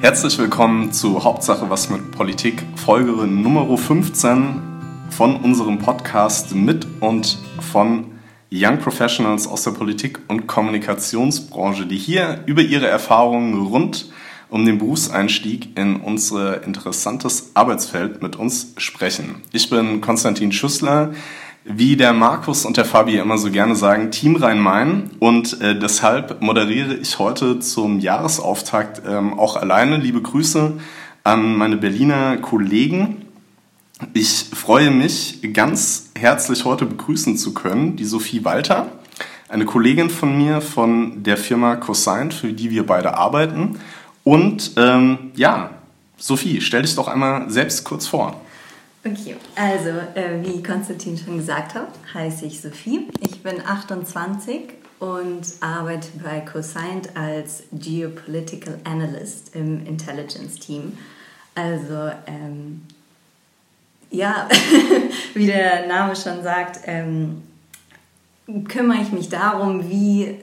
Herzlich willkommen zu Hauptsache was mit Politik, Folge Nummer 15 von unserem Podcast mit und von Young Professionals aus der Politik- und Kommunikationsbranche, die hier über ihre Erfahrungen rund um den Berufseinstieg in unser interessantes Arbeitsfeld mit uns sprechen. Ich bin Konstantin Schüssler, wie der Markus und der Fabi immer so gerne sagen, Team Rhein-Main. Und äh, deshalb moderiere ich heute zum Jahresauftakt ähm, auch alleine. Liebe Grüße an meine Berliner Kollegen. Ich freue mich ganz herzlich heute begrüßen zu können, die Sophie Walter, eine Kollegin von mir von der Firma Cosine, für die wir beide arbeiten. Und ähm, ja, Sophie, stell dich doch einmal selbst kurz vor. Okay, also äh, wie Konstantin schon gesagt hat, heiße ich Sophie. Ich bin 28 und arbeite bei Cosigned als Geopolitical Analyst im Intelligence Team. Also ähm, ja, wie der Name schon sagt, ähm, kümmere ich mich darum, wie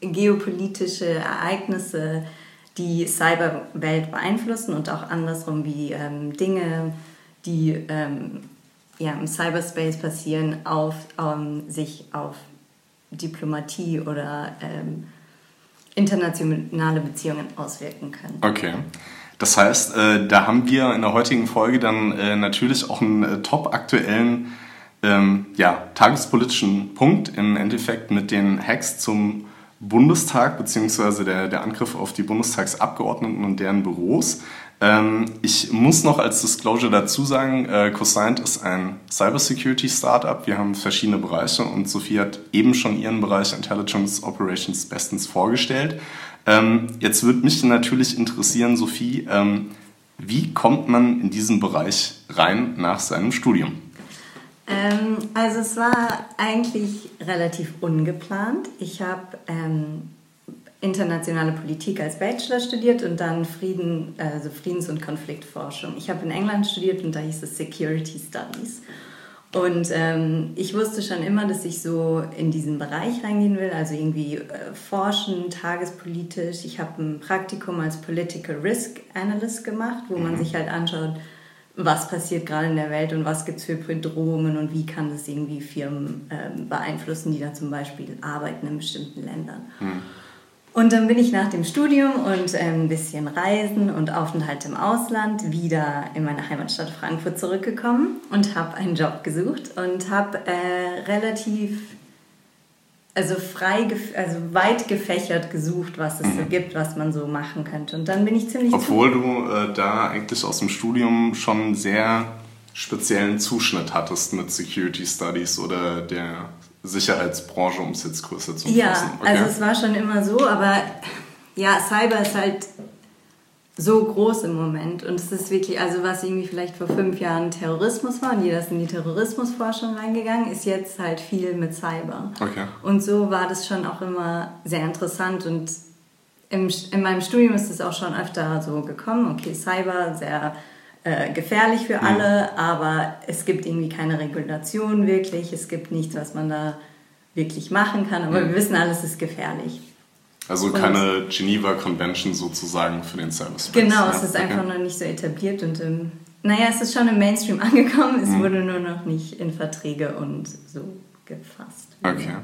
geopolitische Ereignisse die Cyberwelt beeinflussen und auch andersrum, wie ähm, Dinge die ähm, ja, im Cyberspace passieren, auf, ähm, sich auf Diplomatie oder ähm, internationale Beziehungen auswirken können. Okay. Das heißt, äh, da haben wir in der heutigen Folge dann äh, natürlich auch einen äh, top aktuellen ähm, ja, tagespolitischen Punkt im Endeffekt mit den Hacks zum Bundestag beziehungsweise der, der Angriff auf die Bundestagsabgeordneten und deren Büros. Ähm, ich muss noch als Disclosure dazu sagen, äh, Cosint ist ein Cybersecurity-Startup. Wir haben verschiedene Bereiche und Sophie hat eben schon ihren Bereich Intelligence Operations bestens vorgestellt. Ähm, jetzt würde mich natürlich interessieren, Sophie, ähm, wie kommt man in diesen Bereich rein nach seinem Studium? Ähm, also es war eigentlich relativ ungeplant. Ich habe ähm, internationale Politik als Bachelor studiert und dann Frieden, also Friedens- und Konfliktforschung. Ich habe in England studiert und da hieß es Security Studies. Und ähm, ich wusste schon immer, dass ich so in diesen Bereich reingehen will, also irgendwie äh, forschen, tagespolitisch. Ich habe ein Praktikum als Political Risk Analyst gemacht, wo man mhm. sich halt anschaut, was passiert gerade in der Welt und was gibt es für Bedrohungen und wie kann das irgendwie Firmen äh, beeinflussen, die da zum Beispiel arbeiten in bestimmten Ländern. Mhm. Und dann bin ich nach dem Studium und ähm, ein bisschen Reisen und Aufenthalt im Ausland wieder in meine Heimatstadt Frankfurt zurückgekommen und habe einen Job gesucht und habe äh, relativ also frei, also weit gefächert gesucht, was es so mhm. gibt, was man so machen könnte. Und dann bin ich ziemlich. Obwohl du äh, da eigentlich aus dem Studium schon sehr speziellen Zuschnitt hattest mit Security Studies oder der Sicherheitsbranche, um es jetzt größer zu fassen. Ja, okay. also es war schon immer so, aber ja, Cyber ist halt so groß im Moment und es ist wirklich, also was irgendwie vielleicht vor fünf Jahren Terrorismus war und jeder ist in die Terrorismusforschung reingegangen, ist jetzt halt viel mit Cyber. Okay. Und so war das schon auch immer sehr interessant und im, in meinem Studium ist es auch schon öfter so gekommen, okay, Cyber, sehr äh, gefährlich für alle, aber es gibt irgendwie keine Regulation wirklich, es gibt nichts, was man da wirklich machen kann, aber wir wissen alles ist gefährlich. Also und keine Geneva Convention sozusagen für den Cyberspace. Genau, ja? es ist okay. einfach noch nicht so etabliert und im, naja, es ist schon im Mainstream angekommen, es mhm. wurde nur noch nicht in Verträge und so gefasst. Okay.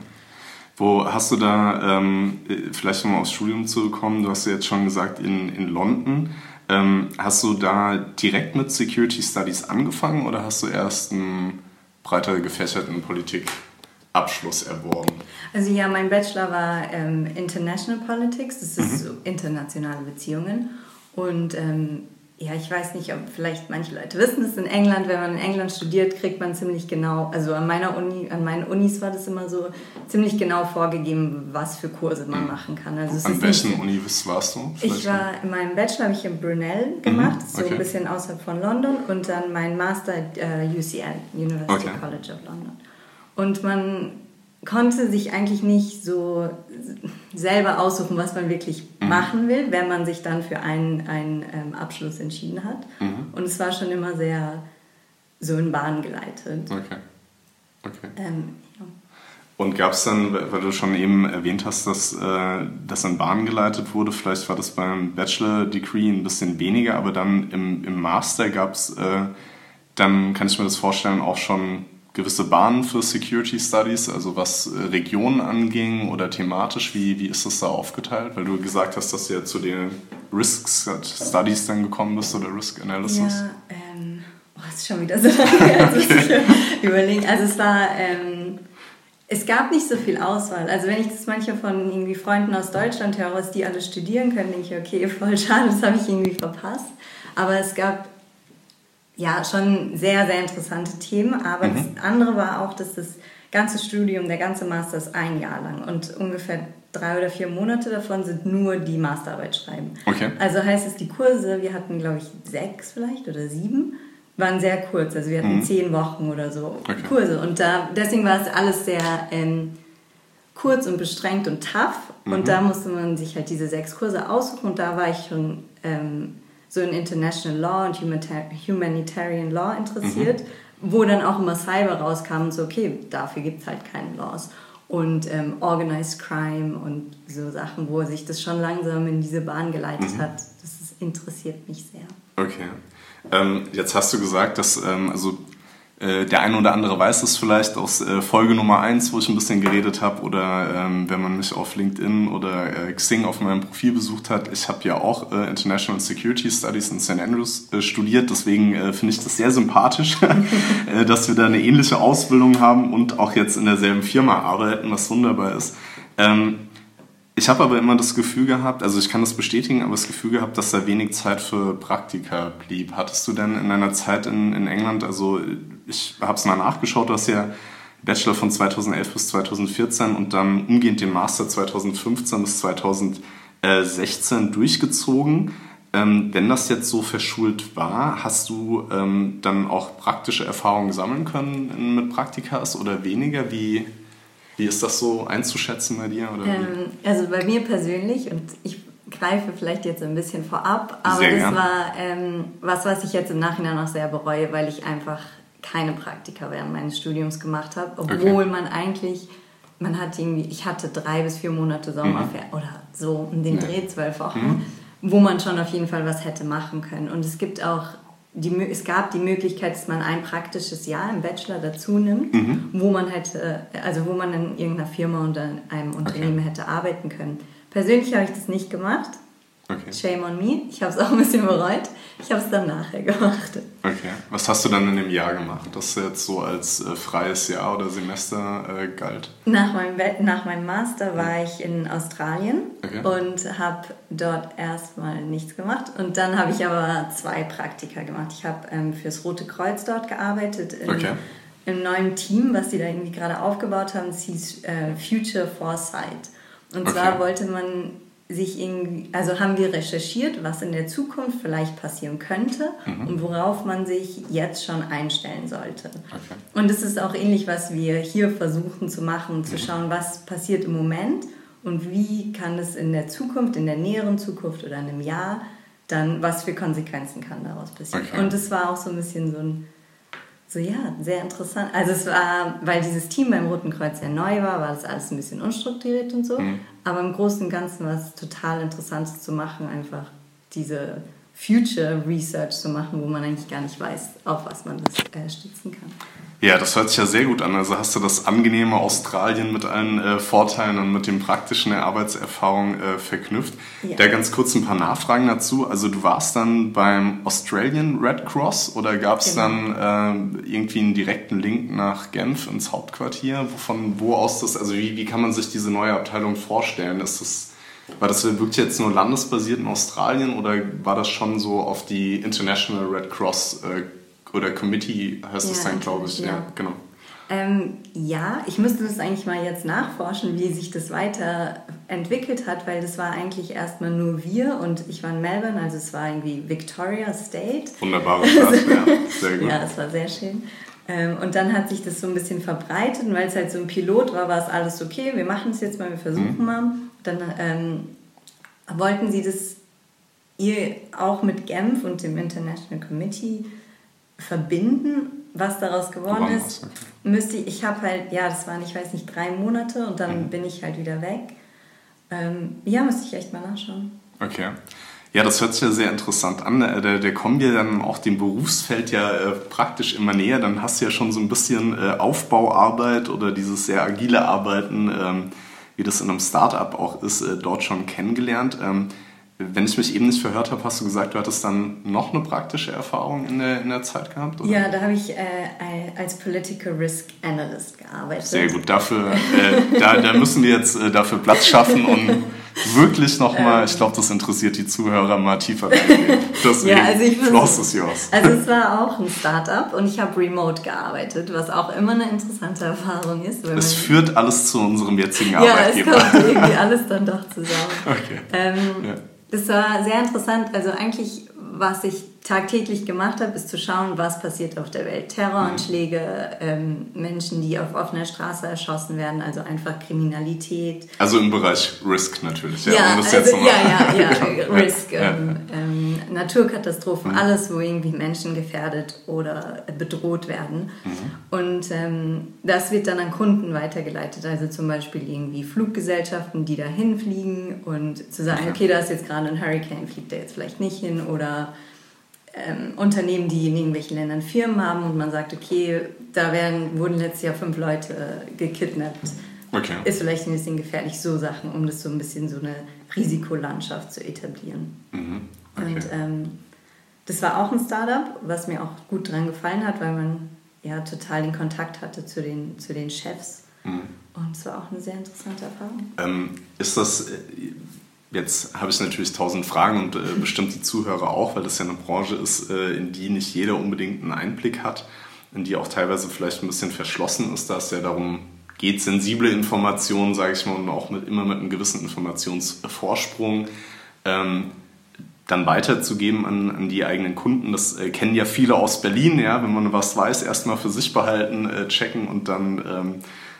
Wo hast du da, ähm, vielleicht nochmal aufs Studium zu kommen, du hast ja jetzt schon gesagt, in, in London. Ähm, hast du da direkt mit Security Studies angefangen oder hast du erst einen breiter gefächerten Politikabschluss erworben? Also ja, mein Bachelor war ähm, International Politics, das ist mhm. so internationale Beziehungen. Und ähm, ja, ich weiß nicht, ob vielleicht manche Leute wissen es in England, wenn man in England studiert, kriegt man ziemlich genau, also an meiner Uni, an meinen Unis war das immer so, ziemlich genau vorgegeben, was für Kurse man mhm. machen kann. Also an welchen Unis warst du? Ich war, in meinem Bachelor habe ich in Brunel mhm, gemacht, mhm, okay. so ein bisschen außerhalb von London und dann mein Master äh, UCL, University okay. College of London. Und man konnte sich eigentlich nicht so selber aussuchen, was man wirklich mhm. machen will, wenn man sich dann für einen, einen ähm, Abschluss entschieden hat. Mhm. Und es war schon immer sehr so in Bahn geleitet. Okay. okay. Ähm, Und gab es dann, weil du schon eben erwähnt hast, dass äh, das in Bahn geleitet wurde, vielleicht war das beim Bachelor-Degree ein bisschen weniger, aber dann im, im Master gab es, äh, dann kann ich mir das vorstellen, auch schon gewisse Bahnen für Security Studies, also was äh, Regionen anging oder thematisch, wie, wie ist das da aufgeteilt? Weil du gesagt hast, dass du ja zu den Risk Studies dann gekommen bist oder Risk Analysis. Ja, ähm, oh, das ist schon wieder so lange, also okay. überlegen. Also es war... Ähm, es gab nicht so viel Auswahl. Also wenn ich das manchmal von irgendwie Freunden aus Deutschland höre, was die alle studieren können, denke ich, okay, voll schade, das habe ich irgendwie verpasst. Aber es gab ja schon sehr, sehr interessante Themen. Aber mhm. das andere war auch, dass das ganze Studium, der ganze Master ist ein Jahr lang und ungefähr drei oder vier Monate davon sind nur die Masterarbeit schreiben. Okay. Also heißt es, die Kurse, wir hatten glaube ich sechs vielleicht oder sieben waren sehr kurz. Also wir hatten mhm. zehn Wochen oder so okay. Kurse. Und da, deswegen war es alles sehr ähm, kurz und bestrengt und tough. Mhm. Und da musste man sich halt diese sechs Kurse aussuchen. Und da war ich schon ähm, so in International Law und Humanitarian Law interessiert, mhm. wo dann auch immer Cyber rauskam und so, okay, dafür gibt es halt keine Laws. Und ähm, Organized Crime und so Sachen, wo sich das schon langsam in diese Bahn geleitet mhm. hat. Das ist, interessiert mich sehr. Okay. Ähm, jetzt hast du gesagt, dass ähm, also der eine oder andere weiß es vielleicht aus äh, Folge Nummer 1, wo ich ein bisschen geredet habe, oder ähm, wenn man mich auf LinkedIn oder äh, Xing auf meinem Profil besucht hat. Ich habe ja auch äh, International Security Studies in St. Andrews äh, studiert, deswegen äh, finde ich das sehr sympathisch, dass wir da eine ähnliche Ausbildung haben und auch jetzt in derselben Firma arbeiten, was wunderbar ist. Ähm, ich habe aber immer das Gefühl gehabt, also ich kann das bestätigen, aber das Gefühl gehabt, dass da wenig Zeit für Praktika blieb. Hattest du denn in deiner Zeit in, in England, also ich habe es mal nachgeschaut, du hast ja Bachelor von 2011 bis 2014 und dann umgehend den Master 2015 bis 2016 durchgezogen. Ähm, wenn das jetzt so verschult war, hast du ähm, dann auch praktische Erfahrungen sammeln können mit Praktikas oder weniger? Wie, wie ist das so einzuschätzen bei dir? Ähm, also bei mir persönlich, und ich greife vielleicht jetzt ein bisschen vorab, aber das war ähm, was, was ich jetzt im Nachhinein auch sehr bereue, weil ich einfach keine Praktika während meines Studiums gemacht habe, obwohl okay. man eigentlich, man hat irgendwie, ich hatte drei bis vier Monate Sommerferien mhm. oder so um den Dreh, zwölf Wochen, mhm. wo man schon auf jeden Fall was hätte machen können. Und es gibt auch die, es gab die Möglichkeit, dass man ein praktisches Jahr im Bachelor dazu nimmt, mhm. wo man hätte, also wo man in irgendeiner Firma oder einem Unternehmen okay. hätte arbeiten können. Persönlich habe ich das nicht gemacht. Okay. Shame on me. Ich habe es auch ein bisschen bereut. Ich habe es dann nachher gemacht. Okay. Was hast du dann in dem Jahr gemacht, das jetzt so als äh, freies Jahr oder Semester äh, galt? Nach meinem, nach meinem Master war ich in Australien okay. und habe dort erstmal nichts gemacht. Und dann habe ich aber zwei Praktika gemacht. Ich habe ähm, fürs Rote Kreuz dort gearbeitet. In, okay. Im neuen Team, was die da irgendwie gerade aufgebaut haben, es hieß äh, Future Foresight. Und zwar wollte man sich irgendwie, also haben wir recherchiert, was in der Zukunft vielleicht passieren könnte mhm. und worauf man sich jetzt schon einstellen sollte. Okay. Und es ist auch ähnlich, was wir hier versuchen zu machen, zu mhm. schauen, was passiert im Moment und wie kann es in der Zukunft, in der näheren Zukunft oder in einem Jahr dann, was für Konsequenzen kann daraus passieren. Okay. Und es war auch so ein bisschen so ein so ja, sehr interessant. Also es war, weil dieses Team beim Roten Kreuz sehr neu war, war das alles ein bisschen unstrukturiert und so. Mhm. Aber im Großen und Ganzen war es total interessant zu machen, einfach diese Future Research zu machen, wo man eigentlich gar nicht weiß, auf was man das äh, stützen kann. Ja, das hört sich ja sehr gut an. Also hast du das angenehme Australien mit allen äh, Vorteilen und mit dem praktischen der Arbeitserfahrung äh, verknüpft. Ja. Da ganz kurz ein paar Nachfragen dazu. Also du warst dann beim Australian Red Cross oder gab es genau. dann äh, irgendwie einen direkten Link nach Genf ins Hauptquartier? Von wo aus das, also wie, wie kann man sich diese neue Abteilung vorstellen? Ist das, war das wirklich jetzt nur landesbasiert in Australien oder war das schon so auf die International Red Cross äh, oder Committee heißt es dann, glaube ich. Ja, ja genau. Ähm, ja, ich müsste das eigentlich mal jetzt nachforschen, wie sich das weiterentwickelt hat, weil das war eigentlich erstmal nur wir und ich war in Melbourne, also es war irgendwie Victoria State. Wunderbare Stadt, ja, sehr gut. Ja, es war sehr schön. Ähm, und dann hat sich das so ein bisschen verbreitet und weil es halt so ein Pilot war, war es alles okay, wir machen es jetzt mal, wir versuchen mhm. mal. Dann ähm, wollten sie das ihr auch mit Genf und dem International Committee verbinden, was daraus geworden ist, müsste ich, ich habe halt, ja, das waren, ich weiß nicht, drei Monate und dann mhm. bin ich halt wieder weg. Ähm, ja, müsste ich echt mal nachschauen. Okay. Ja, das hört sich ja sehr interessant an. Da, da kommen wir dann auch dem Berufsfeld ja äh, praktisch immer näher. Dann hast du ja schon so ein bisschen äh, Aufbauarbeit oder dieses sehr agile Arbeiten, ähm, wie das in einem Startup auch ist, äh, dort schon kennengelernt. Ähm, wenn ich mich eben nicht verhört habe, hast du gesagt, du hattest dann noch eine praktische Erfahrung in der, in der Zeit gehabt? Oder? Ja, da habe ich äh, als Political Risk Analyst gearbeitet. Sehr gut, dafür, äh, da, da müssen wir jetzt äh, dafür Platz schaffen und wirklich nochmal, ähm. ich glaube, das interessiert die Zuhörer mal tiefer reingehen. Deswegen, ja, also ich Floss ist yours. Also es war auch ein Startup und ich habe remote gearbeitet, was auch immer eine interessante Erfahrung ist. es führt alles zu unserem jetzigen Arbeitgeber. Ja, es kommt irgendwie alles dann doch zusammen. Okay. Ähm, ja. Das war sehr interessant. Also eigentlich, was ich tagtäglich gemacht habe, ist zu schauen, was passiert auf der Welt. Terroranschläge, ähm, Menschen, die auf offener Straße erschossen werden, also einfach Kriminalität. Also im Bereich Risk natürlich. Ja, ja, um also, ja, ja, ja, Risk, ähm, ähm, Naturkatastrophen, mhm. alles, wo irgendwie Menschen gefährdet oder bedroht werden. Mhm. Und ähm, das wird dann an Kunden weitergeleitet, also zum Beispiel irgendwie Fluggesellschaften, die dahin fliegen und zu sagen, okay, okay da ist jetzt gerade ein Hurricane, fliegt der jetzt vielleicht nicht hin oder ähm, Unternehmen, die in irgendwelchen Ländern Firmen haben und man sagt, okay, da werden, wurden letztes Jahr fünf Leute gekidnappt. Okay. Ist vielleicht ein bisschen gefährlich, so Sachen, um das so ein bisschen so eine Risikolandschaft zu etablieren. Mhm. Okay. Und ähm, das war auch ein Startup, was mir auch gut dran gefallen hat, weil man ja total den Kontakt hatte zu den, zu den Chefs. Mhm. Und es war auch eine sehr interessante Erfahrung. Ähm, ist das, Jetzt habe ich natürlich tausend Fragen und äh, bestimmt die Zuhörer auch, weil das ja eine Branche ist, äh, in die nicht jeder unbedingt einen Einblick hat, in die auch teilweise vielleicht ein bisschen verschlossen ist, da es ja darum geht, sensible Informationen, sage ich mal, und auch mit, immer mit einem gewissen Informationsvorsprung ähm, dann weiterzugeben an, an die eigenen Kunden. Das äh, kennen ja viele aus Berlin, ja, wenn man was weiß, erstmal für sich behalten, äh, checken und dann ähm,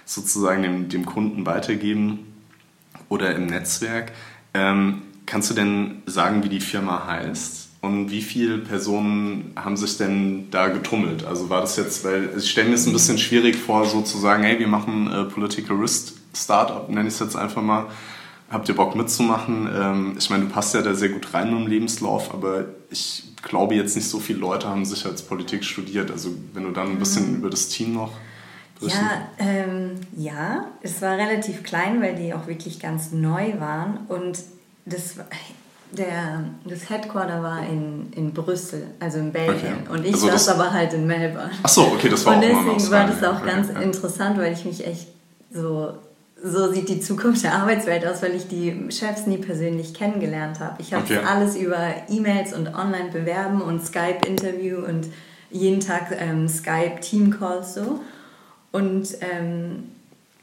sozusagen dem, dem Kunden weitergeben oder im Netzwerk. Ähm, kannst du denn sagen, wie die Firma heißt? Und wie viele Personen haben sich denn da getummelt? Also war das jetzt, weil ich stelle mir es ein bisschen schwierig vor, so zu sagen, hey, wir machen äh, Political Risk Startup, nenne ich es jetzt einfach mal. Habt ihr Bock mitzumachen? Ähm, ich meine, du passt ja da sehr gut rein im Lebenslauf, aber ich glaube jetzt nicht so viele Leute haben Sicherheitspolitik studiert. Also wenn du dann ein bisschen mhm. über das Team noch ja, ähm, ja, es war relativ klein, weil die auch wirklich ganz neu waren. Und das, der, das Headquarter war in, in Brüssel, also in Belgien. Okay. Und ich also saß aber halt in Melbourne. Ach so, okay, das war Und deswegen war das auch okay, ganz ja. interessant, weil ich mich echt so so sieht die Zukunft der Arbeitswelt aus, weil ich die Chefs nie persönlich kennengelernt habe. Ich habe okay. alles über E-Mails und Online-Bewerben und Skype-Interview und jeden Tag ähm, Skype-Team-Calls so. Und ähm,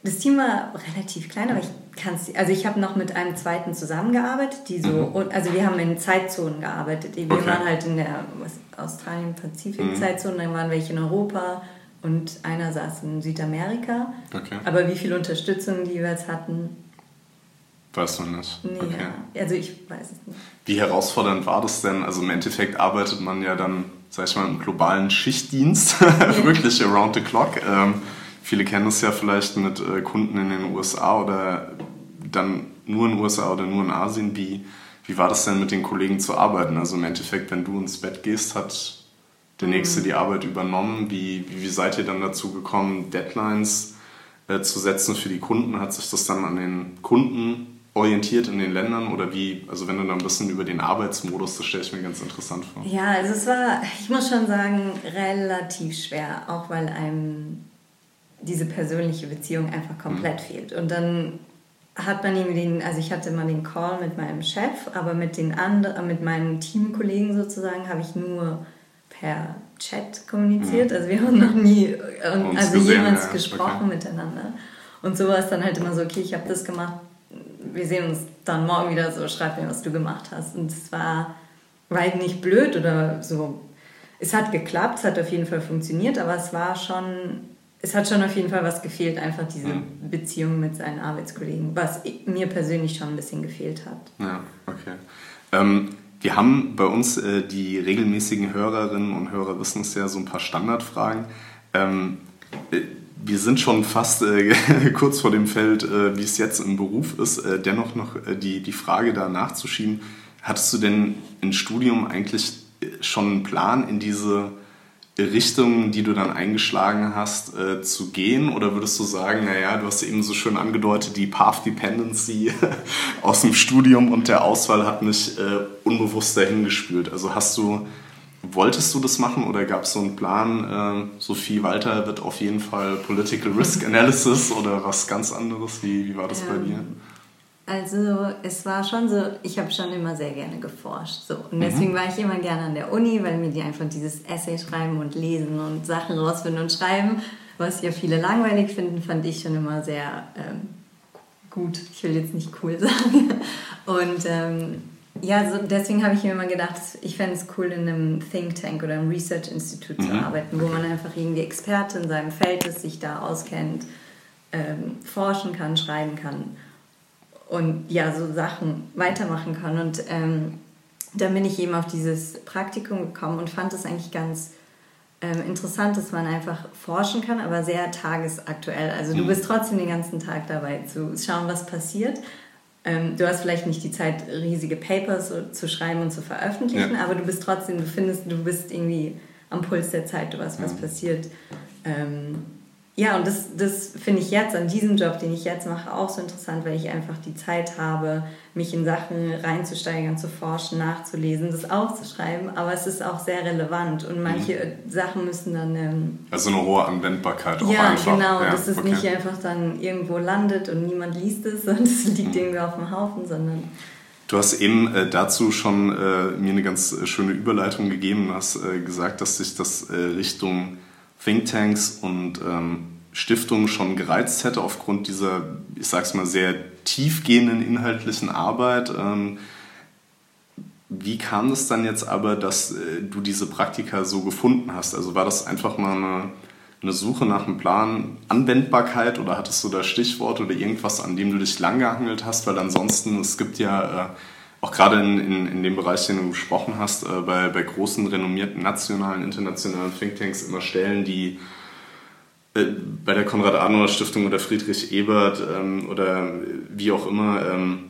das Team war relativ klein, aber ich kann es, also ich habe noch mit einem zweiten zusammengearbeitet, die so, mhm. also wir haben in Zeitzonen gearbeitet. Wir okay. waren halt in der Australien-Pazifik-Zeitzone, mhm. dann waren welche in Europa und einer saß in Südamerika. Okay. Aber wie viel Unterstützung die jeweils hatten, Weißt du nicht? Nee, okay. ja. also ich weiß es nicht. Wie herausfordernd war das denn? Also im Endeffekt arbeitet man ja dann, sag ich mal, im globalen Schichtdienst, wirklich around the clock. Ähm, Viele kennen es ja vielleicht mit äh, Kunden in den USA oder dann nur in den USA oder nur in Asien. Wie, wie war das denn mit den Kollegen zu arbeiten? Also im Endeffekt, wenn du ins Bett gehst, hat der Nächste mhm. die Arbeit übernommen. Wie, wie, wie seid ihr dann dazu gekommen, Deadlines äh, zu setzen für die Kunden? Hat sich das dann an den Kunden orientiert in den Ländern oder wie, also wenn du da ein bisschen über den Arbeitsmodus, das stelle ich mir ganz interessant vor. Ja, also es war, ich muss schon sagen, relativ schwer, auch weil einem diese persönliche Beziehung einfach komplett mhm. fehlt. Und dann hat man irgendwie den, also ich hatte mal den Call mit meinem Chef, aber mit den anderen, mit meinen Teamkollegen sozusagen habe ich nur per Chat kommuniziert. Mhm. Also wir haben noch nie äh, also jemals ja, gesprochen okay. miteinander. Und so war es dann halt immer so, okay, ich habe das gemacht, wir sehen uns dann morgen wieder so, schreib mir, was du gemacht hast. Und es war, war halt nicht blöd oder so. Es hat geklappt, es hat auf jeden Fall funktioniert, aber es war schon es hat schon auf jeden Fall was gefehlt, einfach diese mhm. Beziehung mit seinen Arbeitskollegen, was mir persönlich schon ein bisschen gefehlt hat. Ja, okay. Ähm, wir haben bei uns äh, die regelmäßigen Hörerinnen und Hörer wissen es ja so ein paar Standardfragen. Ähm, äh, wir sind schon fast äh, kurz vor dem Feld, äh, wie es jetzt im Beruf ist. Äh, dennoch noch äh, die, die Frage da nachzuschieben. Hattest du denn im Studium eigentlich schon einen Plan in diese Richtung, die du dann eingeschlagen hast, äh, zu gehen? Oder würdest du sagen, naja, du hast eben so schön angedeutet, die Path Dependency aus dem Studium und der Auswahl hat mich äh, unbewusst dahin gespült. Also hast du, wolltest du das machen oder gab es so einen Plan, äh, Sophie Walter wird auf jeden Fall Political Risk Analysis oder was ganz anderes? Wie, wie war das ja. bei dir? Also es war schon so, ich habe schon immer sehr gerne geforscht. So. Und deswegen mhm. war ich immer gerne an der Uni, weil mir die einfach dieses Essay schreiben und lesen und Sachen rausfinden und schreiben, was ja viele langweilig finden, fand ich schon immer sehr ähm, gut. Ich will jetzt nicht cool sagen. Und ähm, ja, so deswegen habe ich mir immer gedacht, ich fände es cool, in einem Think Tank oder einem Research Institute mhm. zu arbeiten, wo man einfach irgendwie Experte in seinem Feld ist, sich da auskennt, ähm, forschen kann, schreiben kann und ja, so Sachen weitermachen kann. Und ähm, dann bin ich eben auf dieses Praktikum gekommen und fand es eigentlich ganz ähm, interessant, dass man einfach forschen kann, aber sehr tagesaktuell. Also du mhm. bist trotzdem den ganzen Tag dabei zu schauen, was passiert. Ähm, du hast vielleicht nicht die Zeit, riesige Papers zu schreiben und zu veröffentlichen, ja. aber du bist trotzdem, du findest, du bist irgendwie am Puls der Zeit, du weißt, was mhm. passiert. Ähm, ja, und das, das finde ich jetzt an diesem Job, den ich jetzt mache, auch so interessant, weil ich einfach die Zeit habe, mich in Sachen reinzusteigern, zu forschen, nachzulesen, das aufzuschreiben. Aber es ist auch sehr relevant und manche mhm. Sachen müssen dann. Ähm, also eine hohe Anwendbarkeit auch ja, einfach. Genau, ja, dass es okay. nicht einfach dann irgendwo landet und niemand liest es und es liegt mhm. irgendwie auf dem Haufen, sondern. Du hast eben äh, dazu schon äh, mir eine ganz äh, schöne Überleitung gegeben. Du hast äh, gesagt, dass sich das äh, Richtung Thinktanks und ähm, Stiftungen schon gereizt hätte aufgrund dieser, ich sag's mal, sehr tiefgehenden inhaltlichen Arbeit. Ähm, wie kam es dann jetzt aber, dass äh, du diese Praktika so gefunden hast? Also war das einfach mal eine, eine Suche nach einem Plan Anwendbarkeit oder hattest du da Stichworte oder irgendwas, an dem du dich lang gehangelt hast? Weil ansonsten, es gibt ja äh, auch gerade in, in, in dem Bereich, den du gesprochen hast, äh, bei, bei großen, renommierten nationalen, internationalen Thinktanks immer Stellen, die äh, bei der Konrad-Adenauer-Stiftung oder Friedrich Ebert ähm, oder wie auch immer, ähm,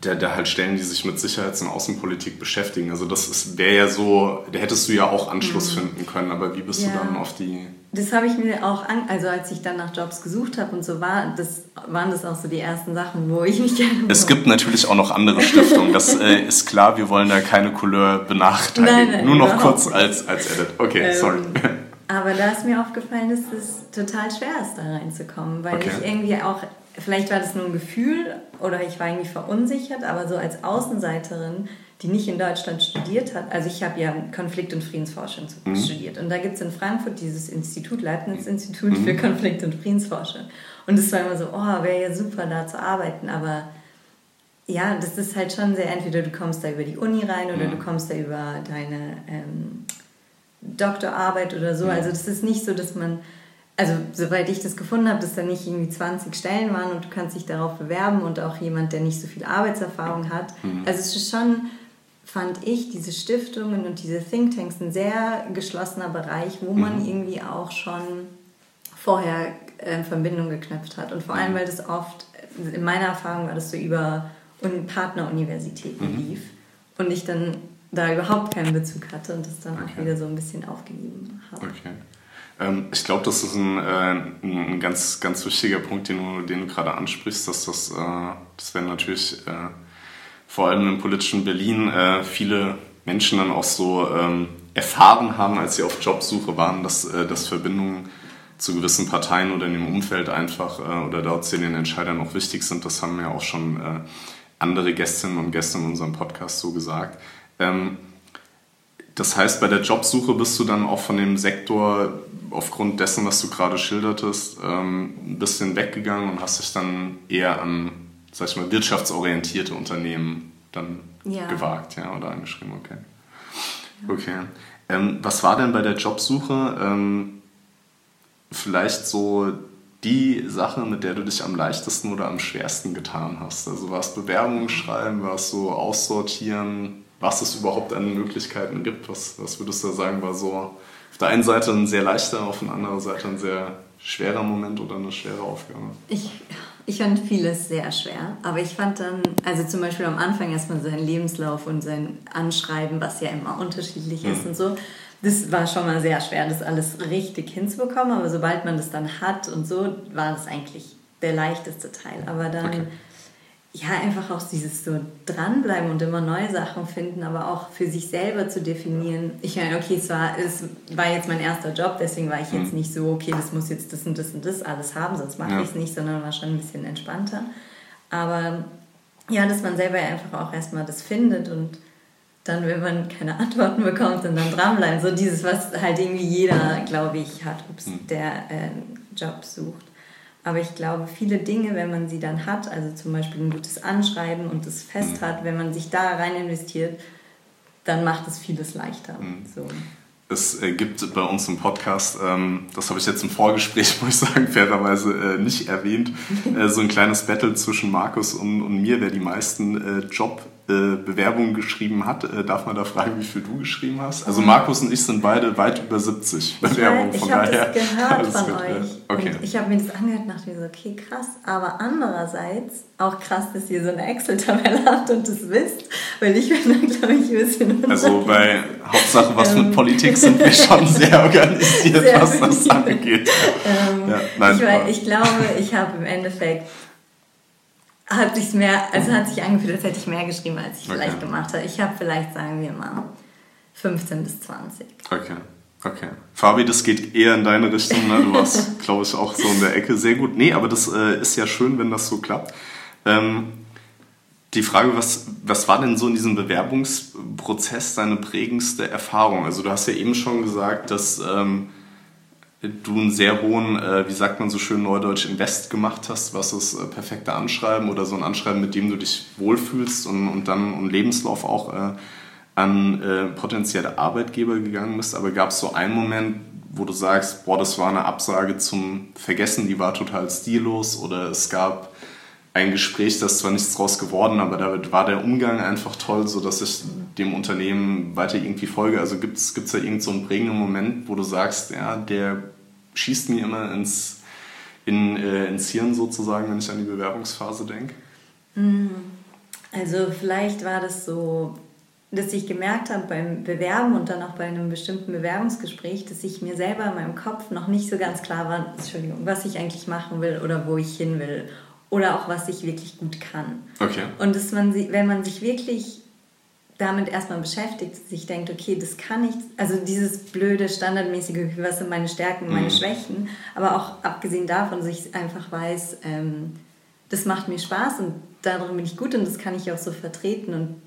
da, da halt Stellen, die sich mit Sicherheits- und Außenpolitik beschäftigen. Also das wäre ja so, da hättest du ja auch Anschluss mhm. finden können, aber wie bist ja. du dann auf die das habe ich mir auch an, also als ich dann nach Jobs gesucht habe und so war, das waren das auch so die ersten Sachen, wo ich mich gerne. Es gibt natürlich auch noch andere Stiftungen, das äh, ist klar, wir wollen da keine Couleur benachteiligen. Nein, nein, Nur noch kurz als, als Edit. Okay, ähm, sorry. Aber da ist mir aufgefallen, dass es total schwer ist, da reinzukommen, weil okay. ich irgendwie auch, vielleicht war das nur ein Gefühl oder ich war irgendwie verunsichert, aber so als Außenseiterin die nicht in Deutschland studiert hat. Also ich habe ja Konflikt- und Friedensforschung mhm. studiert. Und da gibt es in Frankfurt dieses Institut, Leibniz-Institut mhm. für Konflikt- und Friedensforschung. Und es war immer so, oh, wäre ja super, da zu arbeiten. Aber ja, das ist halt schon sehr, entweder du kommst da über die Uni rein oder mhm. du kommst da über deine ähm, Doktorarbeit oder so. Also das ist nicht so, dass man also soweit ich das gefunden habe, dass da nicht irgendwie 20 Stellen waren und du kannst dich darauf bewerben und auch jemand, der nicht so viel Arbeitserfahrung hat. Mhm. Also es ist schon fand ich diese Stiftungen und diese Thinktanks ein sehr geschlossener Bereich, wo man mhm. irgendwie auch schon vorher äh, Verbindung geknüpft hat. Und vor allem, mhm. weil das oft, in meiner Erfahrung war das so über Partneruniversitäten mhm. lief und ich dann da überhaupt keinen Bezug hatte und das dann okay. auch wieder so ein bisschen aufgegeben habe. Okay. Ähm, ich glaube, das ist ein, äh, ein ganz, ganz wichtiger Punkt, den du, den du gerade ansprichst, dass das, äh, das wäre natürlich äh, vor allem im politischen Berlin äh, viele Menschen dann auch so ähm, erfahren haben, als sie auf Jobsuche waren, dass, äh, dass Verbindungen zu gewissen Parteien oder in dem Umfeld einfach äh, oder dort zu den Entscheidern auch wichtig sind. Das haben ja auch schon andere Gästinnen und Gäste in unserem Podcast so gesagt. Ähm, das heißt, bei der Jobsuche bist du dann auch von dem Sektor aufgrund dessen, was du gerade schildertest, ähm, ein bisschen weggegangen und hast dich dann eher an sag ich mal, wirtschaftsorientierte Unternehmen dann ja. gewagt, ja, oder angeschrieben, okay. Okay. Ähm, was war denn bei der Jobsuche ähm, vielleicht so die Sache, mit der du dich am leichtesten oder am schwersten getan hast? Also war es Bewerbungen schreiben, war es so aussortieren? Was es überhaupt an Möglichkeiten gibt. Was, was würdest du sagen, war so auf der einen Seite ein sehr leichter, auf der anderen Seite ein sehr schwerer Moment oder eine schwere Aufgabe? Ich, ich fand vieles sehr schwer, aber ich fand dann, also zum Beispiel am Anfang erstmal seinen Lebenslauf und sein Anschreiben, was ja immer unterschiedlich ist mhm. und so. Das war schon mal sehr schwer, das alles richtig hinzubekommen, aber sobald man das dann hat und so, war das eigentlich der leichteste Teil. Aber dann okay ja, einfach auch dieses so dranbleiben und immer neue Sachen finden, aber auch für sich selber zu definieren. Ich meine, okay, es war, es war jetzt mein erster Job, deswegen war ich jetzt mhm. nicht so, okay, das muss jetzt das und das und das alles haben, sonst mache ja. ich es nicht, sondern war schon ein bisschen entspannter. Aber ja, dass man selber einfach auch erstmal das findet und dann, wenn man keine Antworten bekommt und dann dranbleiben. So dieses, was halt irgendwie jeder, glaube ich, hat, mhm. der äh, Job sucht. Aber ich glaube, viele Dinge, wenn man sie dann hat, also zum Beispiel ein gutes Anschreiben und das fest mhm. hat, wenn man sich da rein investiert, dann macht es vieles leichter. Mhm. So. Es äh, gibt bei uns im Podcast, ähm, das habe ich jetzt im Vorgespräch, muss ich sagen, fairerweise äh, nicht erwähnt, äh, so ein kleines Battle zwischen Markus und, und mir, wer die meisten Job- äh, Bewerbungen geschrieben hat. Äh, darf man da fragen, wie viel du geschrieben hast? Also Markus und ich sind beide weit über 70 Bewerbungen. Ich, ich habe das gehört von euch. Okay. Ich habe mir das angehört und dachte mir so, okay, krass. Aber andererseits auch krass, dass ihr so eine Excel-Tabelle habt und das wisst, weil ich bin da, glaube ich, ein bisschen Also bei Hauptsache was mit ähm. Politik sind wir schon sehr organisiert, sehr was das angeht. Ähm, ja, nein, ich, ich glaube, ich habe im Endeffekt hat sich mehr, also hat sich angefühlt, als hätte ich mehr geschrieben, als ich okay. vielleicht gemacht habe. Ich habe vielleicht, sagen wir mal, 15 bis 20. Okay. Okay. Fabi, das geht eher in deine Richtung. Ne? Du warst, glaube ich, auch so in der Ecke. Sehr gut. Nee, aber das äh, ist ja schön, wenn das so klappt. Ähm, die Frage, was, was war denn so in diesem Bewerbungsprozess deine prägendste Erfahrung? Also du hast ja eben schon gesagt, dass ähm, du einen sehr hohen, äh, wie sagt man so schön neudeutsch, Invest gemacht hast, was das äh, perfekte Anschreiben oder so ein Anschreiben, mit dem du dich wohlfühlst und, und dann einen Lebenslauf auch äh, an äh, potenzielle Arbeitgeber gegangen bist. Aber gab es so einen Moment, wo du sagst, boah, das war eine Absage zum Vergessen, die war total stillos oder es gab ein Gespräch, das zwar nichts draus geworden, aber da war der Umgang einfach toll, sodass ich dem Unternehmen weiter irgendwie folge. Also gibt es da irgendeinen so einen prägenden Moment, wo du sagst, ja, der schießt mir immer ins, in, äh, ins Hirn sozusagen, wenn ich an die Bewerbungsphase denke? Hm. Also vielleicht war das so, dass ich gemerkt habe beim Bewerben und dann auch bei einem bestimmten Bewerbungsgespräch, dass ich mir selber in meinem Kopf noch nicht so ganz klar war, was ich eigentlich machen will oder wo ich hin will oder auch was ich wirklich gut kann. Okay. Und dass man, wenn man sich wirklich damit erstmal beschäftigt, sich denkt, okay, das kann ich, also dieses blöde, standardmäßige, was sind meine Stärken, meine mhm. Schwächen, aber auch abgesehen davon, sich einfach weiß, ähm, das macht mir Spaß und darin bin ich gut und das kann ich auch so vertreten und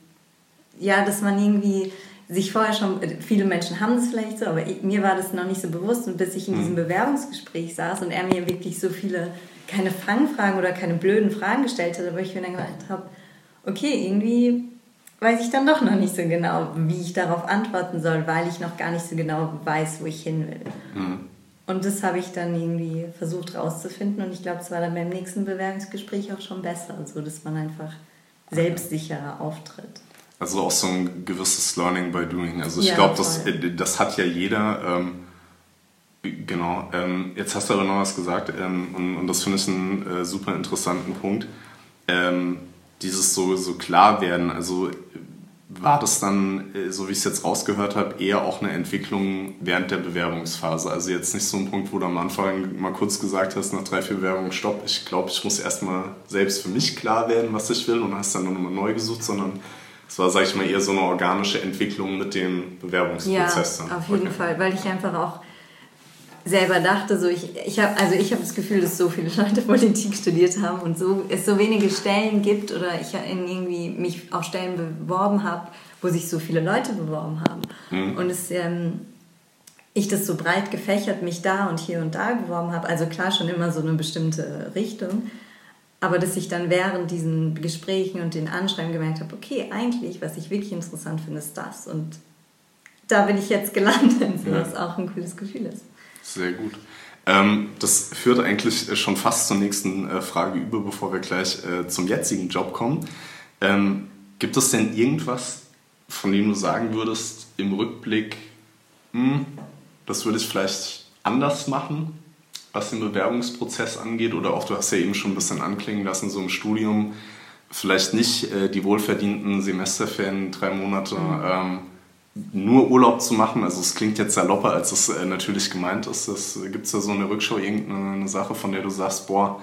ja, dass man irgendwie sich vorher schon, viele Menschen haben das vielleicht so, aber ich, mir war das noch nicht so bewusst und bis ich in mhm. diesem Bewerbungsgespräch saß und er mir wirklich so viele keine Fangfragen oder keine blöden Fragen gestellt hat, aber ich mir dann gedacht habe, okay, irgendwie weiß ich dann doch noch nicht so genau, wie ich darauf antworten soll, weil ich noch gar nicht so genau weiß, wo ich hin will. Mhm. Und das habe ich dann irgendwie versucht rauszufinden und ich glaube, es war dann beim nächsten Bewerbungsgespräch auch schon besser, so dass man einfach selbstsicherer auftritt. Also auch so ein gewisses Learning by Doing. Also ich ja, glaube, das, das hat ja jeder. Ähm, Genau, ähm, jetzt hast du aber noch was gesagt ähm, und, und, das finde ich einen äh, super interessanten Punkt. Ähm, dieses so, so klar werden, also war das dann, äh, so wie ich es jetzt rausgehört habe, eher auch eine Entwicklung während der Bewerbungsphase? Also jetzt nicht so ein Punkt, wo du am Anfang mal kurz gesagt hast, nach drei, vier Bewerbungen, stopp, ich glaube, ich muss erstmal selbst für mich klar werden, was ich will und hast dann nochmal neu gesucht, sondern es war, sage ich mal, eher so eine organische Entwicklung mit dem Bewerbungsprozess. Ja, auf jeden okay. Fall, weil ich einfach auch selber dachte, so ich, ich habe also ich habe das Gefühl, dass so viele Leute Politik studiert haben und so es so wenige Stellen gibt oder ich in irgendwie mich auf Stellen beworben habe, wo sich so viele Leute beworben haben mhm. und es ähm, ich das so breit gefächert mich da und hier und da beworben habe, also klar schon immer so eine bestimmte Richtung, aber dass ich dann während diesen Gesprächen und den Anschreiben gemerkt habe, okay, eigentlich, was ich wirklich interessant finde, ist das und da bin ich jetzt gelandet, was ja. auch ein cooles Gefühl ist. Sehr gut. Ähm, das führt eigentlich schon fast zur nächsten äh, Frage über, bevor wir gleich äh, zum jetzigen Job kommen. Ähm, gibt es denn irgendwas, von dem du sagen würdest, im Rückblick, hm, das würde ich vielleicht anders machen, was den Bewerbungsprozess angeht? Oder auch, du hast ja eben schon ein bisschen anklingen lassen, so im Studium, vielleicht nicht äh, die wohlverdienten Semesterferien, drei Monate, mhm. ähm, nur Urlaub zu machen. Also es klingt jetzt salopper, als es äh, natürlich gemeint ist. Gibt es da so eine Rückschau, irgendeine Sache, von der du sagst, boah,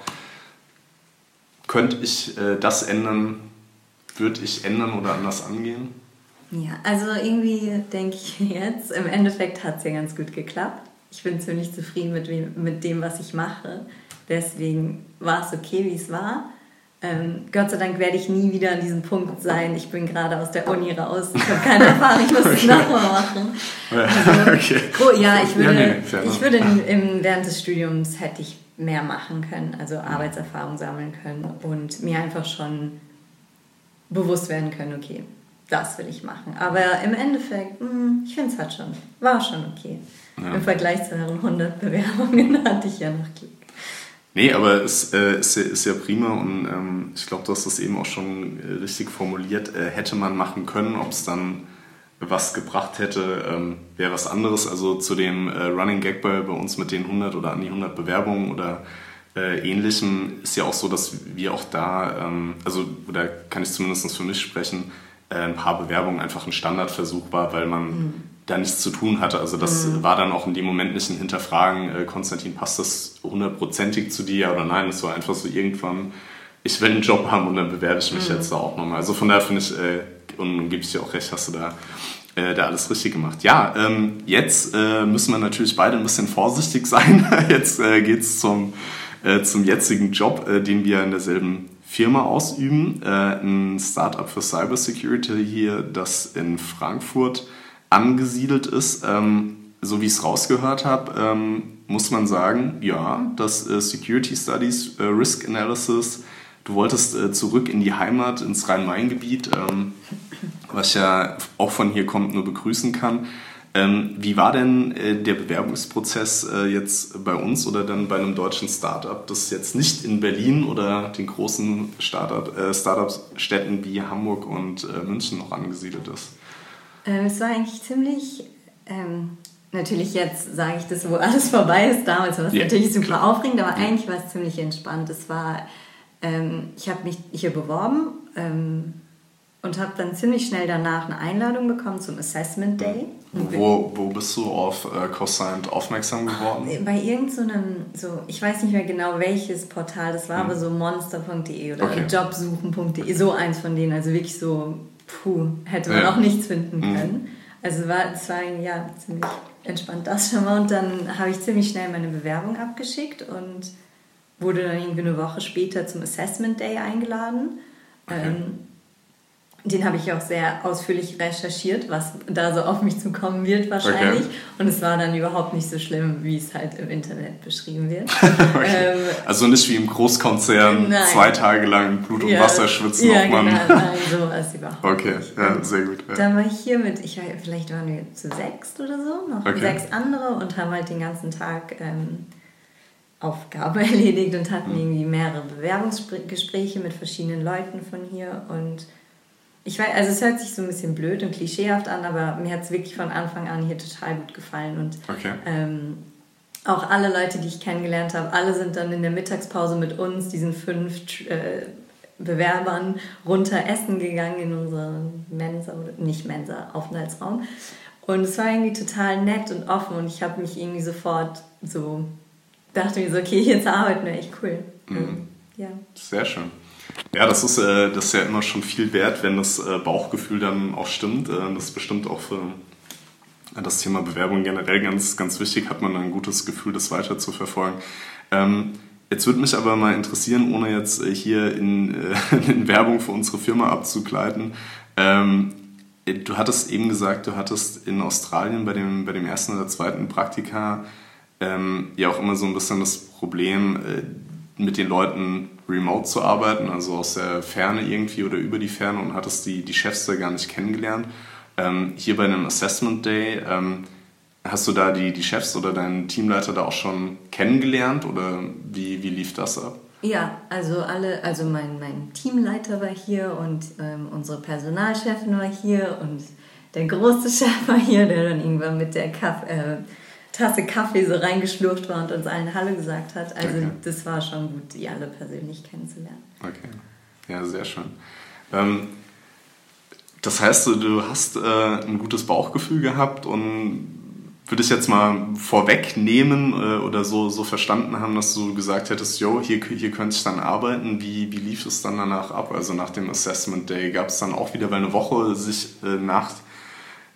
könnte ich äh, das ändern, würde ich ändern oder anders angehen? Ja, also irgendwie denke ich jetzt, im Endeffekt hat es ja ganz gut geklappt. Ich bin ziemlich zufrieden mit, mit dem, was ich mache. Deswegen war es okay, wie es war. Ähm, Gott sei Dank werde ich nie wieder an diesem Punkt sein. Ich bin gerade aus der Uni raus. Ich habe keine Erfahrung, ich muss es okay. nochmal machen. Also, okay. oh, ja, ich würde, ja, nee, ich würde im, während des Studiums hätte ich mehr machen können, also Arbeitserfahrung sammeln können und mir einfach schon bewusst werden können, okay, das will ich machen. Aber im Endeffekt, mh, hm, ich finde es halt schon, war schon okay. Ja. Im Vergleich zu euren 100 Bewerbungen hatte ich ja noch Glück. Nee, aber es äh, ist, ist, ja prima und ähm, ich glaube, du hast das eben auch schon äh, richtig formuliert. Äh, hätte man machen können, ob es dann was gebracht hätte, ähm, wäre was anderes. Also zu dem äh, Running Gag bei, bei uns mit den 100 oder an die 100 Bewerbungen oder äh, ähnlichem ist ja auch so, dass wir auch da, ähm, also oder kann ich zumindest für mich sprechen, äh, ein paar Bewerbungen einfach ein Standardversuch war, weil man mhm. Da nichts zu tun hatte. Also das mhm. war dann auch in dem Moment nicht ein Hinterfragen, äh, Konstantin, passt das hundertprozentig zu dir oder nein, es war einfach so irgendwann, ich will einen Job haben und dann bewerbe ich mich mhm. jetzt da auch nochmal. Also von daher finde ich, äh, und gebe ich dir auch recht, hast du da äh, da alles richtig gemacht. Ja, ähm, jetzt äh, müssen wir natürlich beide ein bisschen vorsichtig sein. Jetzt äh, geht es zum, äh, zum jetzigen Job, äh, den wir in derselben Firma ausüben, ein Startup für Cybersecurity hier, das in Frankfurt angesiedelt ist. Ähm, so wie ich es rausgehört habe, ähm, muss man sagen, ja, das äh, Security Studies, äh, Risk Analysis, du wolltest äh, zurück in die Heimat, ins Rhein-Main-Gebiet, ähm, was ja auch von hier kommt, nur begrüßen kann. Ähm, wie war denn äh, der Bewerbungsprozess äh, jetzt bei uns oder dann bei einem deutschen Startup, das jetzt nicht in Berlin oder den großen Startup, äh, Startup-Städten wie Hamburg und München noch angesiedelt ist? Ähm, es war eigentlich ziemlich, ähm, natürlich jetzt sage ich das, wo alles vorbei ist, damals war es ja, natürlich super aufregend, aber eigentlich war es ziemlich entspannt. Es war, ähm, ich habe mich hier beworben ähm, und habe dann ziemlich schnell danach eine Einladung bekommen zum Assessment Day. Wo, wo bist du auf äh, Cosigned aufmerksam geworden? Bei irgendeinem, so, so, ich weiß nicht mehr genau welches Portal das war, hm. aber so monster.de oder okay. jobsuchen.de, so eins von denen, also wirklich so, puh, hätte man ja. auch nichts finden hm. können. Also war, es war ja ziemlich entspannt das schon mal und dann habe ich ziemlich schnell meine Bewerbung abgeschickt und wurde dann irgendwie eine Woche später zum Assessment Day eingeladen. Okay. Ähm, den habe ich auch sehr ausführlich recherchiert, was da so auf mich zukommen wird wahrscheinlich. Okay. Und es war dann überhaupt nicht so schlimm, wie es halt im Internet beschrieben wird. okay. ähm, also nicht wie im Großkonzern nein. zwei Tage lang Blut und ja, Wasser schwitzen, ja, ob man... Genau, nein, so was überhaupt Okay, ja, sehr gut. Ja. Dann war ich hier mit, ich war, vielleicht waren wir zu sechs oder so, noch okay. sechs andere und haben halt den ganzen Tag... Ähm, Aufgaben erledigt und hatten mhm. irgendwie mehrere Bewerbungsgespräche mit verschiedenen Leuten von hier und ich weiß, also es hört sich so ein bisschen blöd und klischeehaft an, aber mir hat es wirklich von Anfang an hier total gut gefallen. Und okay. ähm, auch alle Leute, die ich kennengelernt habe, alle sind dann in der Mittagspause mit uns, diesen fünf äh, Bewerbern, runter essen gegangen in unsere Mensa, oder nicht Mensa, Aufenthaltsraum. Und es war irgendwie total nett und offen und ich habe mich irgendwie sofort so, dachte mir so, okay, jetzt arbeiten wir echt cool. Mhm. Ja. Sehr schön. Ja, das ist, äh, das ist ja immer schon viel wert, wenn das äh, Bauchgefühl dann auch stimmt. Äh, das ist bestimmt auch für das Thema Bewerbung generell ganz, ganz wichtig, hat man ein gutes Gefühl, das weiter zu verfolgen. Ähm, jetzt würde mich aber mal interessieren, ohne jetzt hier in, in Werbung für unsere Firma abzugleiten. Ähm, du hattest eben gesagt, du hattest in Australien bei dem, bei dem ersten oder zweiten Praktika ähm, ja auch immer so ein bisschen das Problem, mit den Leuten remote zu arbeiten, also aus der Ferne irgendwie oder über die Ferne und hattest die, die Chefs da gar nicht kennengelernt. Ähm, hier bei einem Assessment Day, ähm, hast du da die, die Chefs oder deinen Teamleiter da auch schon kennengelernt oder wie, wie lief das ab? Ja, also alle, also mein, mein Teamleiter war hier und ähm, unsere Personalchefin war hier und der große Chef war hier, der dann irgendwann mit der Kaff, äh, Tasse Kaffee so reingeschlurft war und uns allen Hallo gesagt hat. Also okay. das war schon gut, die alle persönlich kennenzulernen. Okay, ja, sehr schön. Ähm, das heißt, du hast äh, ein gutes Bauchgefühl gehabt und würde ich jetzt mal vorwegnehmen äh, oder so, so verstanden haben, dass du gesagt hättest, jo, hier, hier könnte ich dann arbeiten. Wie, wie lief es dann danach ab? Also nach dem Assessment Day gab es dann auch wieder, weil eine Woche sich äh, nach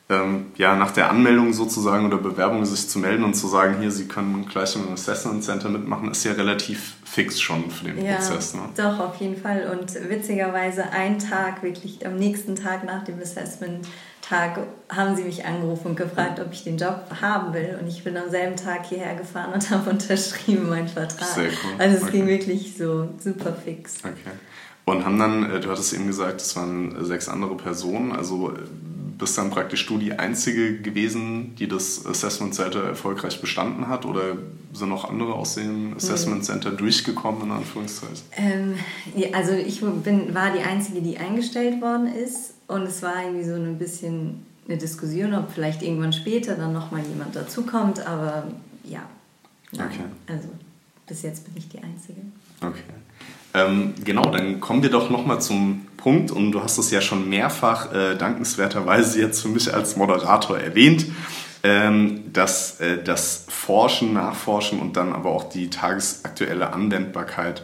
ähm, ja, nach der Anmeldung sozusagen oder Bewerbung sich zu melden und zu sagen, hier, Sie können gleich im Assessment Center mitmachen, ist ja relativ fix schon für den ja, Prozess. Ne? Doch, auf jeden Fall. Und witzigerweise ein Tag, wirklich am nächsten Tag nach dem Assessment Tag, haben sie mich angerufen und gefragt, ob ich den Job haben will. Und ich bin am selben Tag hierher gefahren und habe unterschrieben meinen Vertrag. Sehr cool. Also es okay. ging wirklich so super fix. Okay. Und haben dann, äh, du hattest eben gesagt, es waren sechs andere Personen, also bist dann praktisch du die Einzige gewesen, die das Assessment Center erfolgreich bestanden hat oder sind noch andere aus dem Assessment Center durchgekommen, in Anführungszeichen? Ähm, also ich bin, war die Einzige, die eingestellt worden ist und es war irgendwie so ein bisschen eine Diskussion, ob vielleicht irgendwann später dann nochmal jemand dazukommt, aber ja, nein. Okay. also bis jetzt bin ich die Einzige. Okay. Ähm, genau, dann kommen wir doch nochmal zum Punkt und du hast es ja schon mehrfach äh, dankenswerterweise jetzt für mich als Moderator erwähnt, ähm, dass äh, das Forschen, Nachforschen und dann aber auch die tagesaktuelle Anwendbarkeit,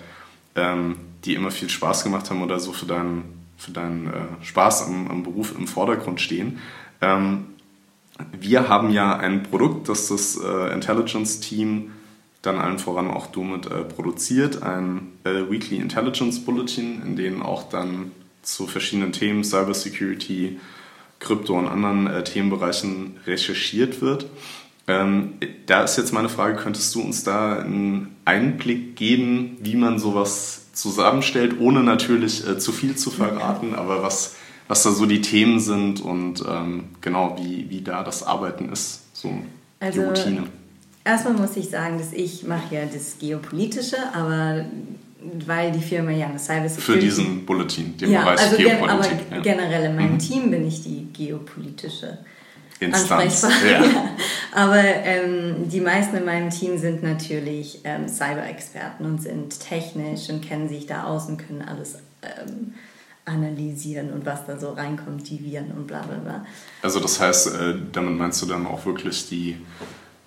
ähm, die immer viel Spaß gemacht haben oder so für deinen, für deinen äh, Spaß am, am, Beruf im Vordergrund stehen. Ähm, wir haben ja ein Produkt, das das äh, Intelligence Team dann allen voran auch du mit äh, produziert, ein äh, Weekly Intelligence Bulletin, in dem auch dann zu verschiedenen Themen, Cybersecurity, Krypto und anderen äh, Themenbereichen recherchiert wird. Ähm, da ist jetzt meine Frage, könntest du uns da einen Einblick geben, wie man sowas zusammenstellt, ohne natürlich äh, zu viel zu verraten, aber was, was da so die Themen sind und ähm, genau, wie, wie da das Arbeiten ist, so also, die Routine. Erstmal muss ich sagen, dass ich mache ja das Geopolitische, aber weil die Firma ja eine Cybersecurity... Für diesen Bulletin, den ja, Bereich also Geopolitik. aber ja. generell in meinem mhm. Team bin ich die geopolitische Instanz. Ja. ja. Aber ähm, die meisten in meinem Team sind natürlich ähm, Cyber-Experten und sind technisch und kennen sich da aus und können alles ähm, analysieren und was da so reinkommt, die Viren und bla bla bla. Also das heißt, äh, damit meinst du dann auch wirklich die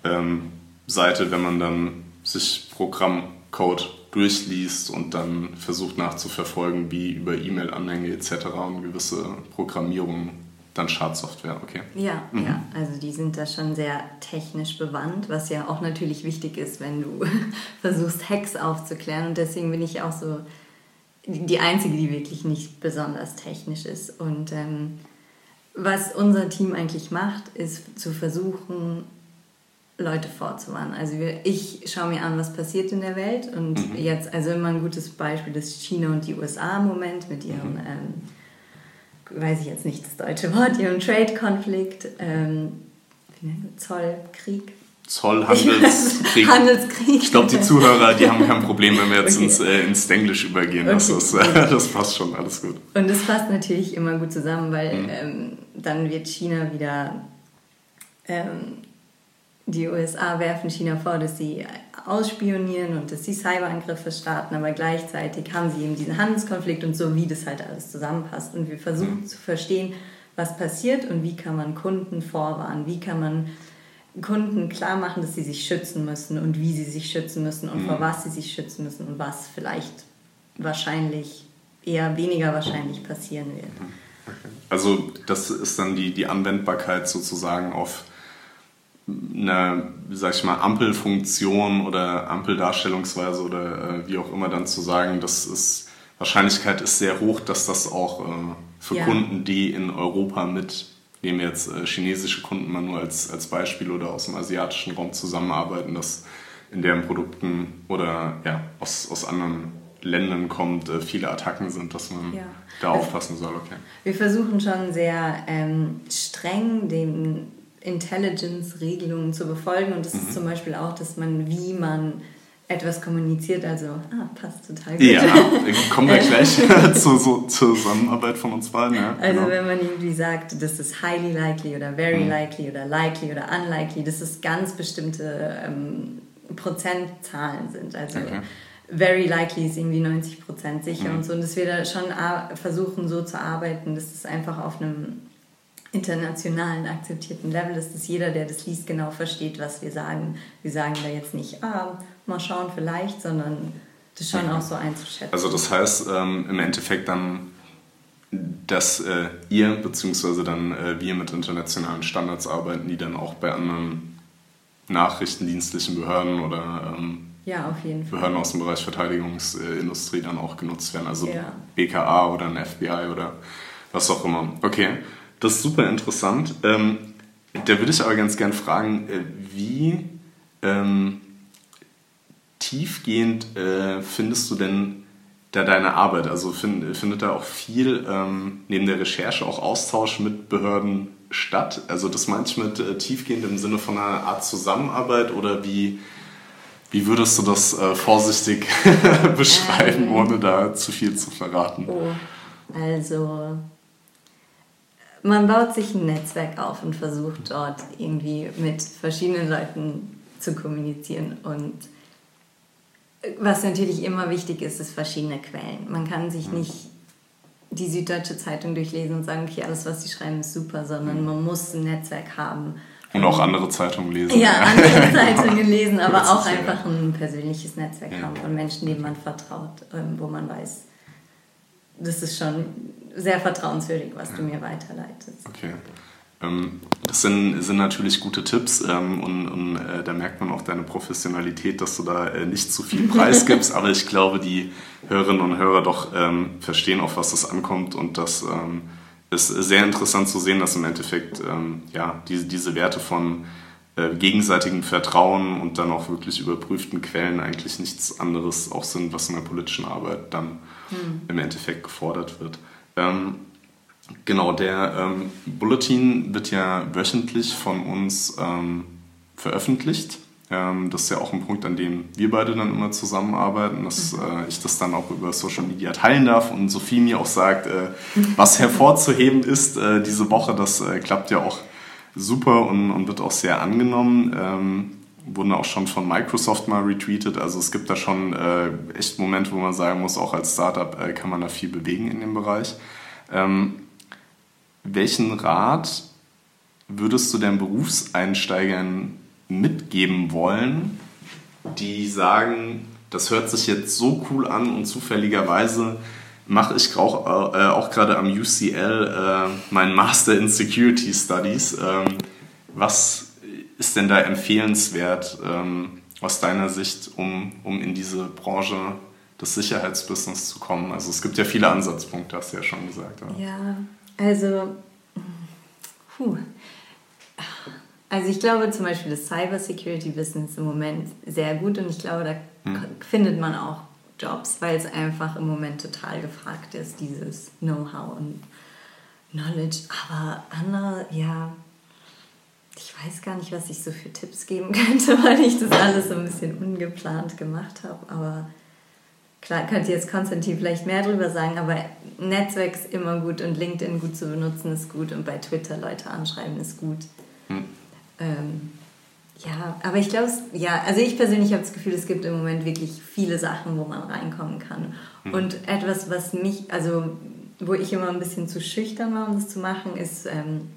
ähm, Seite, wenn man dann sich Programmcode durchliest und dann versucht nachzuverfolgen, wie über E-Mail-Anhänge etc. und gewisse Programmierungen dann Schadsoftware, okay. Ja, mhm. ja, also die sind da schon sehr technisch bewandt, was ja auch natürlich wichtig ist, wenn du versuchst, Hacks aufzuklären. Und deswegen bin ich auch so die Einzige, die wirklich nicht besonders technisch ist. Und ähm, was unser Team eigentlich macht, ist zu versuchen, Leute vorzuwarnen. Also ich schaue mir an, was passiert in der Welt und mhm. jetzt, also immer ein gutes Beispiel ist China und die USA im Moment mit ihrem, mhm. ähm, weiß ich jetzt nicht das deutsche Wort, ihrem Trade-Konflikt, ähm, Zollkrieg. Zollhandelskrieg. Handelskrieg. Ich glaube, die Zuhörer, die haben kein Problem, wenn wir jetzt okay. ins, äh, ins Englisch übergehen. Okay. Das, ist, äh, das passt schon, alles gut. Und das passt natürlich immer gut zusammen, weil mhm. ähm, dann wird China wieder ähm, die USA werfen China vor, dass sie ausspionieren und dass sie Cyberangriffe starten, aber gleichzeitig haben sie eben diesen Handelskonflikt und so, wie das halt alles zusammenpasst. Und wir versuchen mhm. zu verstehen, was passiert und wie kann man Kunden vorwarnen, wie kann man Kunden klar machen, dass sie sich schützen müssen und wie sie sich schützen müssen und mhm. vor was sie sich schützen müssen und was vielleicht wahrscheinlich eher weniger wahrscheinlich passieren wird. Mhm. Okay. Also das ist dann die, die Anwendbarkeit sozusagen auf eine, sag ich mal, Ampelfunktion oder Ampeldarstellungsweise oder äh, wie auch immer dann zu sagen, das ist, Wahrscheinlichkeit ist sehr hoch, dass das auch äh, für ja. Kunden, die in Europa mit, nehmen wir jetzt äh, chinesische Kunden mal nur als, als Beispiel oder aus dem asiatischen Raum zusammenarbeiten, dass in deren Produkten oder ja, aus, aus anderen Ländern kommt, äh, viele Attacken sind, dass man ja. da aufpassen soll. Okay. Wir versuchen schon sehr ähm, streng dem Intelligence-Regelungen zu befolgen. Und das mhm. ist zum Beispiel auch, dass man, wie man etwas kommuniziert, also ah, passt total gut. Ja, kommen wir gleich zur, so, zur Zusammenarbeit von uns beiden. Ja, also genau. wenn man irgendwie sagt, das ist highly likely oder very mhm. likely oder likely oder unlikely, dass es ganz bestimmte ähm, Prozentzahlen sind. Also okay. very likely ist irgendwie 90% sicher mhm. und so. Und dass wir da schon versuchen so zu arbeiten, dass es einfach auf einem internationalen akzeptierten Level ist, dass jeder, der das liest, genau versteht, was wir sagen. Wir sagen da jetzt nicht, ah, mal schauen vielleicht, sondern das schon auch so einzuschätzen. Also das heißt ähm, im Endeffekt dann, dass äh, ihr bzw. dann äh, wir mit internationalen Standards arbeiten, die dann auch bei anderen nachrichtendienstlichen Behörden oder ähm, ja. Behörden aus dem Bereich Verteidigungsindustrie dann auch genutzt werden. Also ja. BKA oder ein FBI oder was auch immer. Okay. Das ist super interessant. Ähm, da würde ich aber ganz gern fragen, äh, wie ähm, tiefgehend äh, findest du denn da deine Arbeit? Also find, findet da auch viel ähm, neben der Recherche auch Austausch mit Behörden statt? Also das meine ich mit äh, tiefgehend im Sinne von einer Art Zusammenarbeit oder wie, wie würdest du das äh, vorsichtig beschreiben, ähm. ohne da zu viel zu verraten? Oh, also man baut sich ein Netzwerk auf und versucht dort irgendwie mit verschiedenen Leuten zu kommunizieren. Und was natürlich immer wichtig ist, ist verschiedene Quellen. Man kann sich nicht die Süddeutsche Zeitung durchlesen und sagen, okay, alles, was sie schreiben, ist super, sondern man muss ein Netzwerk haben. Und auch andere Zeitungen lesen. Ja, andere Zeitungen lesen, aber auch einfach ein persönliches Netzwerk ja. haben von Menschen, denen man vertraut, ähm, wo man weiß, das ist schon sehr vertrauenswürdig, was du mir weiterleitest. Okay. Ähm, das sind, sind natürlich gute Tipps ähm, und, und äh, da merkt man auch deine Professionalität, dass du da äh, nicht zu viel Preis gibst, aber ich glaube, die Hörerinnen und Hörer doch ähm, verstehen, auf was das ankommt und das ähm, ist sehr interessant zu sehen, dass im Endeffekt ähm, ja, diese, diese Werte von äh, gegenseitigem Vertrauen und dann auch wirklich überprüften Quellen eigentlich nichts anderes auch sind, was in der politischen Arbeit dann hm. im Endeffekt gefordert wird. Ähm, genau, der ähm, Bulletin wird ja wöchentlich von uns ähm, veröffentlicht. Ähm, das ist ja auch ein Punkt, an dem wir beide dann immer zusammenarbeiten, dass mhm. äh, ich das dann auch über Social Media teilen darf und Sophie mir auch sagt, äh, was hervorzuheben ist äh, diese Woche. Das äh, klappt ja auch super und, und, wird auch sehr angenommen. Wurden auch schon von Microsoft mal retweetet. Also es gibt da schon äh, echt Momente, wo man sagen muss, auch als Startup äh, kann man da viel bewegen in dem Bereich. Ähm, welchen Rat würdest du den Berufseinsteigern mitgeben wollen, die sagen, das hört sich jetzt so cool an und zufälligerweise mache ich auch, äh, auch gerade am UCL äh, meinen Master in Security Studies. Ähm, was ist denn da empfehlenswert ähm, aus deiner Sicht, um, um in diese Branche des Sicherheitsbusiness zu kommen? Also es gibt ja viele Ansatzpunkte, hast du ja schon gesagt. Oder? Ja, also, puh. Also ich glaube zum Beispiel das Cyber Security Business im Moment sehr gut und ich glaube, da hm. findet man auch Jobs, weil es einfach im Moment total gefragt ist, dieses Know-how und Knowledge. Aber andere, ja, ich weiß gar nicht, was ich so für Tipps geben könnte, weil ich das alles so ein bisschen ungeplant gemacht habe. Aber klar, könnte jetzt Konstantin vielleicht mehr drüber sagen, aber Netzwerk ist immer gut und LinkedIn gut zu benutzen ist gut und bei Twitter Leute anschreiben ist gut. Hm. Ähm, ja, aber ich glaube, ja, also ich persönlich habe das Gefühl, es gibt im Moment wirklich viele Sachen, wo man reinkommen kann. Hm. Und etwas, was mich, also wo ich immer ein bisschen zu schüchtern war, um das zu machen, ist ähm,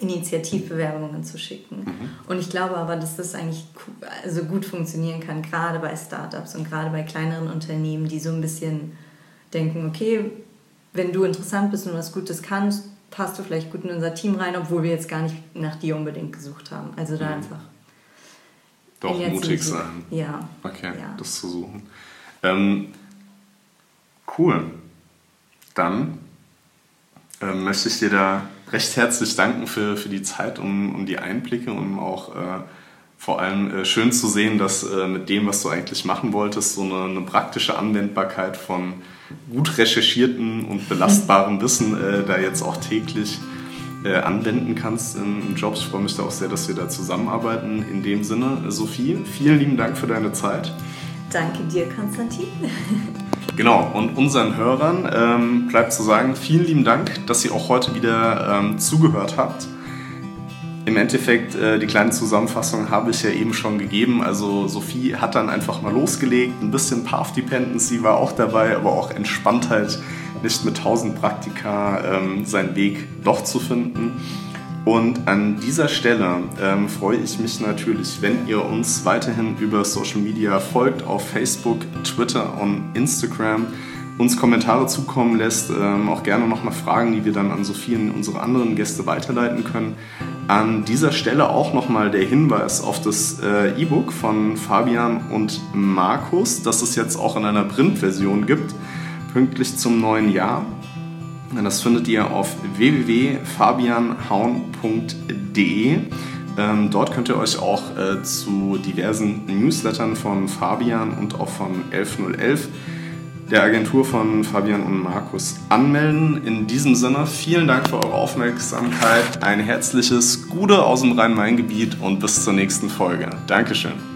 Initiativbewerbungen zu schicken. Mhm. Und ich glaube aber, dass das eigentlich also gut funktionieren kann, gerade bei Startups und gerade bei kleineren Unternehmen, die so ein bisschen denken, okay, wenn du interessant bist und was Gutes kannst, passt du vielleicht gut in unser Team rein, obwohl wir jetzt gar nicht nach dir unbedingt gesucht haben. Also da mhm. einfach. Doch mutig sein. Ja. Okay, ja. das zu suchen. Ähm, cool. Dann ähm, möchte ich dir da recht herzlich danken für, für die Zeit und, und die Einblicke und auch äh, vor allem äh, schön zu sehen, dass äh, mit dem, was du eigentlich machen wolltest, so eine, eine praktische Anwendbarkeit von gut recherchiertem und belastbarem Wissen äh, da jetzt auch täglich äh, anwenden kannst in, in Jobs. Ich freue mich da auch sehr, dass wir da zusammenarbeiten. In dem Sinne, Sophie, vielen lieben Dank für deine Zeit. Danke dir, Konstantin. Genau, und unseren Hörern ähm, bleibt zu sagen, vielen lieben Dank, dass ihr auch heute wieder ähm, zugehört habt. Im Endeffekt, äh, die kleine Zusammenfassung habe ich ja eben schon gegeben. Also Sophie hat dann einfach mal losgelegt, ein bisschen Path Dependency war auch dabei, aber auch Entspanntheit, nicht mit 1000 Praktika ähm, seinen Weg doch zu finden. Und an dieser Stelle ähm, freue ich mich natürlich, wenn ihr uns weiterhin über Social Media folgt, auf Facebook, Twitter und Instagram, uns Kommentare zukommen lässt, ähm, auch gerne nochmal Fragen, die wir dann an Sophie und unsere anderen Gäste weiterleiten können. An dieser Stelle auch nochmal der Hinweis auf das äh, E-Book von Fabian und Markus, das es jetzt auch in einer Printversion gibt, pünktlich zum neuen Jahr. Das findet ihr auf www.fabianhaun.de. Ähm, dort könnt ihr euch auch äh, zu diversen Newslettern von Fabian und auch von 11011 der Agentur von Fabian und Markus anmelden. In diesem Sinne, vielen Dank für eure Aufmerksamkeit, ein herzliches Gute aus dem Rhein-Main-Gebiet und bis zur nächsten Folge. Dankeschön.